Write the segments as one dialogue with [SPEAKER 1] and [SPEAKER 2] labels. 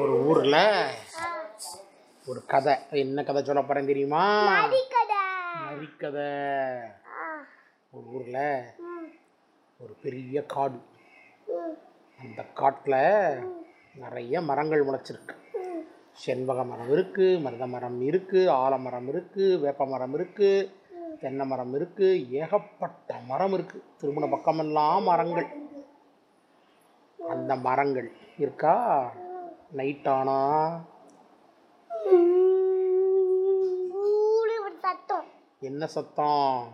[SPEAKER 1] ஒரு ஊரில் ஒரு கதை. என்ன கதை சொல்ல போகிறேன் தெரியுமா?
[SPEAKER 2] நரிக்கதை
[SPEAKER 1] ஒரு ஊரில் ஒரு பெரிய காடு. அந்த காட்டில் நிறைய மரங்கள் முளைச்சிருக்கு. செண்பக மரம் இருக்குது மருத மரம் இருக்குது ஆலமரம் இருக்குது வேப்ப மரம் இருக்குது தென்னை மரம் இருக்குது ஏகப்பட்ட மரம் இருக்குது திருமண பக்கமெல்லாம் மரங்கள். அந்த மரங்கள் இருக்கா? நைட் ஆனா? என்ன சத்தம்?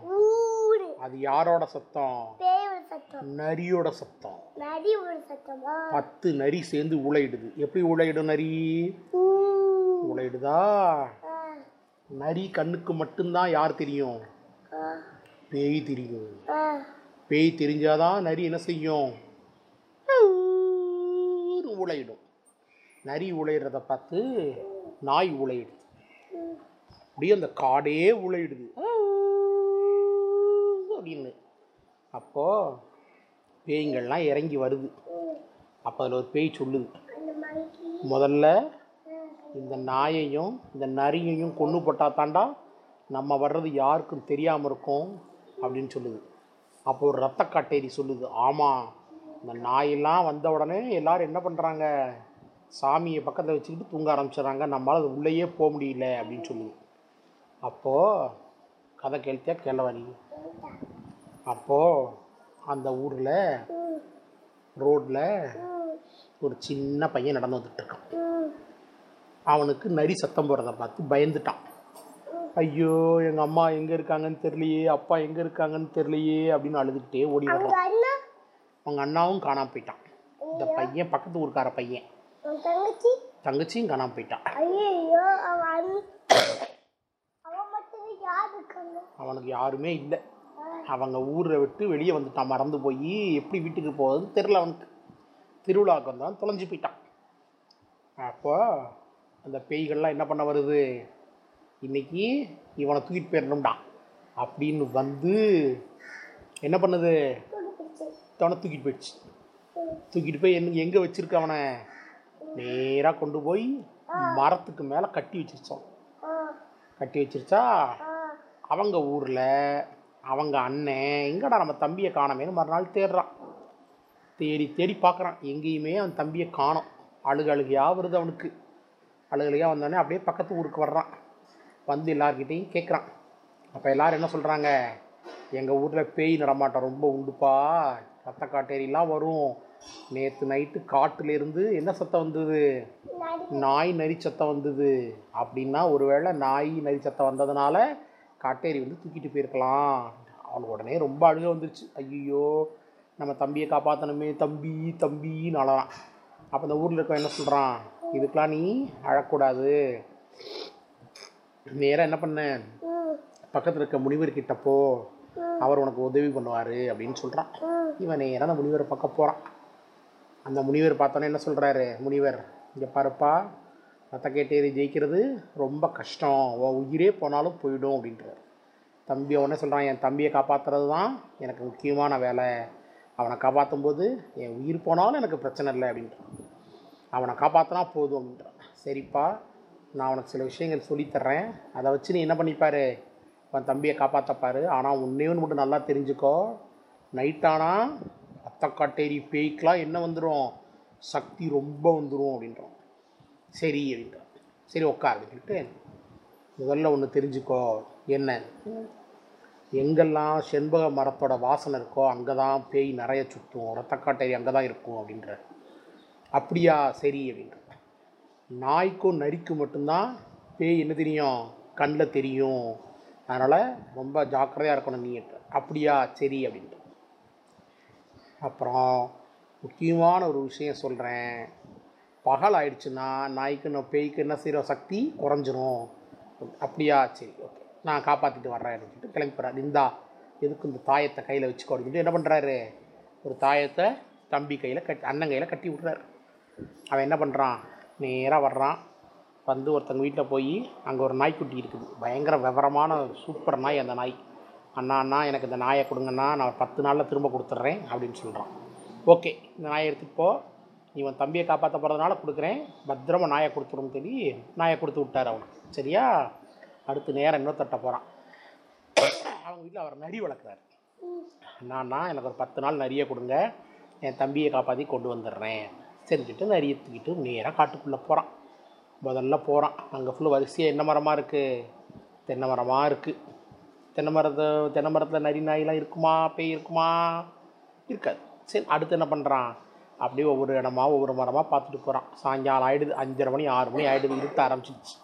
[SPEAKER 1] அது யாரோட சத்தம்? நரியோட சத்தம். பத்து நரி சேர்ந்து உழையிடுது. எப்படி உழையிடும் நரி? உழையிடுதா?
[SPEAKER 2] ஆ.
[SPEAKER 1] நரி கண்ணுக்கு மட்டும்தான் யார் தெரியும்? பேய் தெரியும். பேய் தெரிஞ்சாதான் நரி என்ன செய்யும்? உழையிடும். நரி உழையிறத பார்த்து நாய் உழையிடுது அப்படியே அந்த காடே உழையிடுது அப்படின்னு அப்போது பேய்கள்லாம் இறங்கி வருது அப்போ அதில் ஒரு பேய் சொல்லுது முதல்ல இந்த நாயையும் இந்த நரியையும் கொன்று போட்டால் தாண்டா நம்ம வர்றது யாருக்கும் தெரியாமல் இருக்கும் அப்படின்னு சொல்லுது அப்போ ஒரு ரத்த காட்டேரி சொல்லுது ஆமாம் இந்த நாயெல்லாம் வந்த உடனே எல்லோரும் என்ன பண்ணுறாங்க சாமியை பக்கத்தில் வச்சுக்கிட்டு தூங்க ஆரம்பிச்சிடுறாங்க. நம்மளால் அது உள்ளேயே போக முடியல அப்படின்னு சொல்லுது. அப்போது கதை கேள்த்தியா கேளவாணி அப்போது அந்த ஊரில் ரோட்டில் ஒரு சின்ன பையன் நடந்து வந்துட்டு இருக்கான்.
[SPEAKER 2] ம்
[SPEAKER 1] அவனுக்கு நரி சத்தம் போடுறத பார்த்து பயந்துட்டான். ஐயோ எங்கள் அம்மா எங்கே இருக்காங்கன்னு தெரியலையே அப்பா எங்கே இருக்காங்கன்னு தெரியலையே அப்படின்னு அழுதுகிட்டே ஓடி வர்றான். அவங்க அண்ணாவும் காணாம போயிட்டான். இந்த பையன் பக்கத்து ஊருக்கார பையன்.
[SPEAKER 2] தங்கச்சி?
[SPEAKER 1] தங்கச்சியும் காணாம போயிட்டான்.
[SPEAKER 2] ஐயோ அவன்
[SPEAKER 1] அவனுக்கு யாருமே இல்லை. அவங்க ஊரை விட்டு வெளியே வந்துட்டான். மறந்து போய் எப்படி வீட்டுக்கு போகுதுன்னு தெரில அவனுக்கு. திருவிழாவுக்கு வந்தான் தொலைஞ்சு போயிட்டான். அப்போ அந்த பேய்கள்லாம் என்ன பண்ண வருது? இன்னைக்கு இவனை தூக்கிட்டு போயிடணும்டா. அப்படின்னு வந்து என்ன பண்ணுது? அவனை தூக்கிட்டு போயிடுச்சு. தூக்கிட்டு போய் என்ன எங்கே வச்சிருக்க அவனை? நேராக கொண்டு போய் மரத்துக்கு மேலே கட்டி
[SPEAKER 2] வச்சிருச்சோம்.
[SPEAKER 1] கட்டி வச்சிருச்சா? அவங்க ஊரில் அவங்க அண்ணன் எங்கடா நம்ம தம்பியை காணமேனு மறுநாள் தேடுறான். தேடி தேடி பார்க்குறான். எங்கேயுமே அவன் தம்பியை காணோம். அழுகு அழுகையாக வருது அவனுக்கு. அழுகழுகையாக வந்தோடனே அப்படியே பக்கத்து ஊருக்கு வர்றான். வந்து எல்லார்கிட்டையும் கேட்குறான். அப்போ எல்லாரும் என்ன சொல்கிறாங்க எங்கள் ஊரில் பேய் நடமாட்டம் ரொம்ப உண்டுப்பா. ரத்த காட்டேரியெலாம் வரும். நேற்று நைட்டு காட்டுலேருந்து என்ன சத்தம் வந்தது? நாய் நரி சத்தம் வந்தது. அப்படின்னா ஒருவேளை நாய் நரி சத்தம் வந்ததுனால காட்டேரி வந்து தூக்கிட்டு போயிருக்கலாம். அவனுக்கு உடனே ரொம்ப அழுக வந்துருச்சு. ஐயோ நம்ம தம்பியை காப்பாற்றணுமே தம்பி தம்பின்னு அழறான். அப்போ இந்த ஊரில் இருக்கவன் என்ன சொல்கிறான் இதுக்கெலாம் நீ அழக்கூடாது. நேராக என்ன பண்ண? பக்கத்தில் இருக்க முனிவர்கிட்ட போ. அவர் உனக்கு உதவி பண்ணுவார் அப்படின்னு சொல்கிறான் இவன் நேராக அந்த முனிவரை பக்கம் போகிறான் அந்த முனிவர் பார்த்தோன்னே என்ன சொல்கிறாரு முனிவர் இங்கே பாருப்பா ரத்த கேட்டேரி ஜெயிக்கிறது ரொம்ப கஷ்டம். உயிரே போனாலும் போயிடும் அப்படின்றார். தம்பி அவனே சொல்கிறான் என் தம்பியை காப்பாற்றுறது தான் எனக்கு முக்கியமான வேலை. அவனை காப்பாற்றும் போது என் உயிர் போனாலும் எனக்கு பிரச்சனை இல்லை அப்படின்றான். அவனை காப்பாற்றினா போதும் அப்படின்றான். சரிப்பா நான் அவனுக்கு சில விஷயங்கள் சொல்லித்தர்றேன் அதை வச்சு நீ என்ன பண்ணிப்பார்? உன் தம்பியை காப்பாற்றப்பாரு ஆனால் உன்னையும் மட்டும் நல்லா தெரிஞ்சுக்கோ. நைட்டானா அத்தக்காட்டேரி பேய்க்கெலாம் என்ன வந்துடும் சக்தி ரொம்ப வந்துடும் அப்படின்றான். சரி அப்படின்றான். சரி உட்காரு சொல்லிட்டு முதல்ல ஒன்று தெரிஞ்சுக்கோ என்ன? எங்கெல்லாம் செண்பக மரத்தோட வாசனை இருக்கோ அங்கே தான் பேய் நிறைய சுற்றும் ரத்தக்காட்டேரி அங்கே தான் இருக்கும் அப்படின்ற அப்படியா? சரி அப்படின்ற நாய்க்கும் நரிக்கும் மட்டும்தான் பேய் என்ன தெரியும்? கண்ணில் தெரியும். அதனால் ரொம்ப ஜாக்கிரதையாக இருக்கணும் நீ. அப்படியா? சரி அப்படின்ற அப்புறம் முக்கியமான ஒரு விஷயம் சொல்கிறேன் பகல் ஆயிடுச்சுன்னா நாய்க்கு நான் பேய்க்கு என்ன செய்கிற சக்தி குறைஞ்சிரும். அப்படியா? சரி ஓகே. நான் காப்பாற்றிட்டு வர்றேன் அப்படின்னு சொல்லிட்டு கிளம்பி போகிறார் இந்தா எதுக்கு இந்த தாயத்தை கையில் வச்சுக்கோ அப்படின்னு சொல்லிட்டு என்ன பண்ணுறாரு ஒரு தாயத்தை தம்பி கையில் கட் அண்ணன் கையில் கட்டி விட்றாரு. அவன் என்ன பண்ணுறான் நேராக வர்றான். வந்து ஒருத்தங்க வீட்டில் போய் அங்கே ஒரு நாய்க்குட்டி இருக்குது. பயங்கர விவரமான சூப்பர் நாய் அந்த நாய். அண்ணாண்ணா எனக்கு இந்த நாயை கொடுங்கண்ணா நான் பத்து நாளில் திரும்ப கொடுத்துட்றேன் அப்படின்னு சொல்கிறான் ஓகே இந்த நாயை எடுத்துகிட்டு போ. இவன் தம்பியை காப்பாற்ற போகிறதுனால கொடுக்குறேன். பத்திரமா நாயை கொடுத்துருன்னு சொல்லி நாயை கொடுத்து விட்டார் அவன். சரியா? அடுத்து நேரம் இன்னும் தட்ட போகிறான் அவங்க வீட்டில் அவர் நரி வளர்க்குறாரு. நான்னா எனக்கு ஒரு பத்து நாள் நரியை கொடுங்க. என் தம்பியை காப்பாற்றி கொண்டு வந்துடுறேன். செஞ்சுட்டு நரியை தூக்கிட்டு நேராக காட்டுக்குள்ளே போகிறான் முதல்ல போகிறான் அங்கே ஃபுல்லாக வரிசையாக என்ன மரமாக இருக்குது தென்னை மரமாக இருக்குது தென்னை மரத்தை தென்னை மரத்தில் நரி நாயெல்லாம் இருக்குமா? பேய் இருக்குமா? இருக்காது. சரி அடுத்து என்ன பண்ணுறான் அப்படியே ஒவ்வொரு இடமா ஒவ்வொரு மரமாக பார்த்துட்டு போகிறான் சாயங்காலம் ஆகிடுது அஞ்சரை மணி ஆறு மணி ஆகிடுது இருட்ட ஆரம்பிச்சிடுச்சு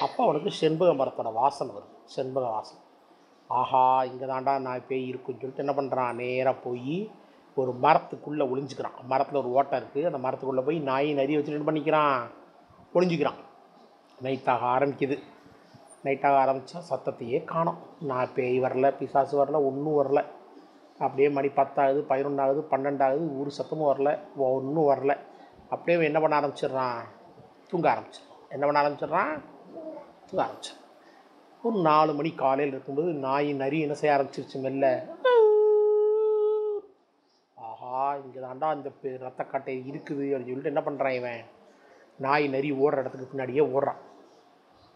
[SPEAKER 1] அப்போ அவனுக்கு செண்பக மரத்தோட வாசனை வருது செண்பக வாசனை. ஆஹா இங்கே தாண்டா நான் பேய் இருக்குன்னு சொல்லிட்டு என்ன பண்ணுறான் நேராக போய் ஒரு மரத்துக்குள்ளே ஒளிஞ்சுக்கிறான். மரத்தில் ஒரு ஓட்டை இருக்குது அந்த மரத்துக்குள்ளே போய் நாயை நரி வச்சுட்டு என்ன பண்ணிக்கிறான்? ஒளிஞ்சிக்கிறான். நைட்டாக ஆரம்பிக்குது. நைட்டாக ஆரம்பித்தா சத்தத்தையே காணும். நான் பேய் வரல பிசாசு வரல ஒன்றும் வரல. அப்படியே மணி பத்தாகுது பதினொன்றாகுது பன்னெண்டாகுது ஒரு சத்தமும் வரல ஒன்றும் வரல. அப்படியே என்ன பண்ண ஆரம்பிச்சிடுறான்? தூங்க ஆரம்பிச்சிடுறான். என்ன பண்ண ஆரம்பிச்சிடுறான்? தூங்க ஆரம்பிச்சிடுறான். ஒரு நாலு மணி காலையில் இருக்கும்போது நாய் நரி என்ன செய்ய ஆரம்பிச்சிருச்சு மெல்ல? ஆஹா இங்கே தாண்டா இந்த ரத்தக்காட்டை இருக்குது அப்படின்னு சொல்லிட்டு என்ன பண்ணுறான் இவன்? நாய் நரி ஓடுற இடத்துக்கு பின்னாடியே ஓடுறான்.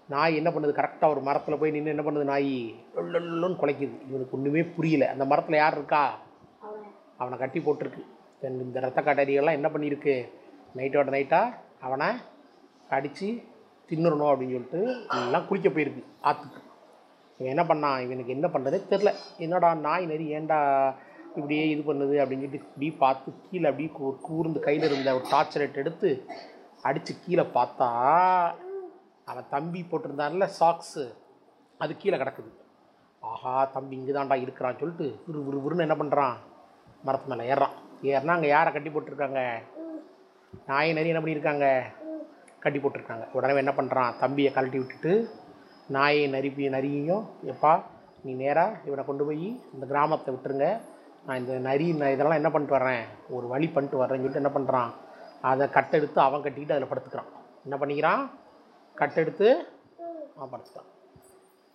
[SPEAKER 1] நாய் என்ன பண்ணுது? கரெக்டாக ஒரு மரத்தில் போய் நின்று என்ன பண்ணுது? நாய் லொல்லுன்னு குலைக்குது. இவனுக்கு ஒன்றுமே புரியல. அந்த மரத்தில் யார் இருக்கா?
[SPEAKER 2] அவன்.
[SPEAKER 1] கட்டி போட்டிருக்கு. இந்த- ரத்த காட்டறிகள்லாம் என்ன பண்ணியிருக்கு? நைட்டோட நைட்டாக அவனை அடித்து தின்னுறணும் அப்படின்னு சொல்லிட்டு எல்லாம் குளிக்க போயிருக்கு ஆற்றுக்கு இவன் என்ன பண்ணான் இவனுக்கு என்ன பண்ணுறதே தெரில என்னடா நாய் நரி ஏன்டா இப்படியே இது பண்ணுது அப்படின்னு சொல்லிட்டு இப்படி பார்த்து கீழே அப்படியே கூ- கூர்ந்து கையில் இருந்த ஒரு டார்ச் லைட் எடுத்து அடித்து கீழே பார்த்தா அவன் தம்பி போட்டிருந்தான்ல சாக்ஸு அது கீழே கிடக்குது. ஆஹா தம்பி இங்கே தான்டா இருக்கிறான்னு சொல்லிட்டு விறு விறுவிறுன்னு என்ன பண்ணுறான் மரத்து மேலே ஏறுறான். ஏறினா அங்கே யாரை கட்டி போட்டிருக்காங்க? நாயை நரி என்ன பண்ணியிருக்காங்க? கட்டி போட்டிருக்காங்க. உடனே என்ன பண்ணுறான் தம்பியை கழட்டி விட்டுட்டு நாயை நரிப்பி நரியையும் எப்பா நீ நேராக இவனை கொண்டு போய் இந்த கிராமத்தை விட்டுருங்க. நான் இந்த நரி நான் இதெல்லாம் என்ன பண்ணிட்டு வர்றேன்? ஒரு வழி பண்ணிட்டு வர்றேன்னு சொல்லிட்டு என்ன பண்ணுறான் அதை கட்டெடுத்து அவன் கட்டிக்கிட்டு அதில் படுத்துக்கிறான். என்ன பண்ணிக்கிறான்? கட்டெடுத்து அவன் படுத்துட்டான்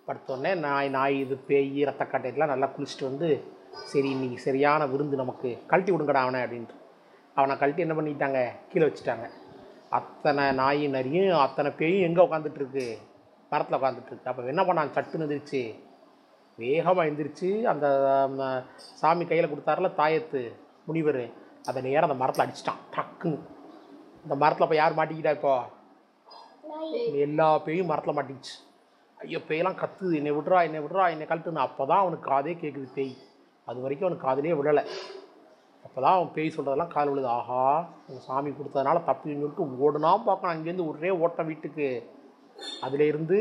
[SPEAKER 1] படுத்தோடனே நாய் நாய் இது பேய் ரத்தக்காட்டையெல்லாம் நல்லா குளிச்சுட்டு வந்து சரி இன்னைக்கு சரியான விருந்து நமக்கு கழட்டி விடுங்கடா அவனை அப்படின்ட்டு. அவனை கழட்டி என்ன பண்ணிட்டாங்க? கீழே வச்சுட்டாங்க. அத்தனை நாய் நரியும் அத்தனை பேயும் எங்கே உட்காந்துட்ருக்கு மரத்தில் உட்காந்துட்ருக்கு அப்போ என்ன பண்ணான்? சட்டுன்னு எந்திரிச்சு வேகமாக எந்திரிச்சு அந்த சாமி கையில் கொடுத்தாரில் தாயத்து முனிவர் அதை நேரம் அந்த மரத்தில் அடிச்சிட்டான். டக்குன்னு. இந்த மரத்தில் இப்போ யார் மாட்டிக்கிட்டா
[SPEAKER 2] இப்போது
[SPEAKER 1] எல்லா பேயும் மரத்தில் மாட்டிச்சு ஐயோ பேயெல்லாம் கத்துது. என்னை விட்றா என்னை விட்றா என்னை கழட்டுன்னு. அப்போ தான் அவனுக்கு காதே கேட்குது பேய். அது வரைக்கும் அவனுக்கு காதலே விடலை அப்போ தான் அவன் பேய் சொல்கிறதெல்லாம் கால் விழுது. ஆஹா உங்கள் சாமி கொடுத்ததுனால தப்பின்னு சொல்லிட்டு ஓடுனா பார்க்கணும். அங்கேருந்து ஒரே ஓட்டம் வீட்டுக்கு. அதில் இருந்து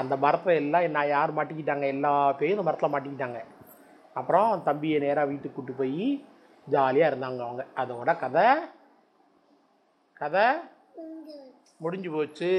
[SPEAKER 1] அந்த மரத்தில் எல்லாம் என்ன யார் மாட்டிக்கிட்டாங்க? எல்லா பேயும் இந்த மரத்தில் மாட்டிக்கிட்டாங்க. அப்புறம் தம்பியை நேராக வீட்டுக்கு கூப்பிட்டு போய் ஜாலியாக இருந்தாங்க அவங்க. அதோட கதை கதை முடிஞ்சு போச்சு.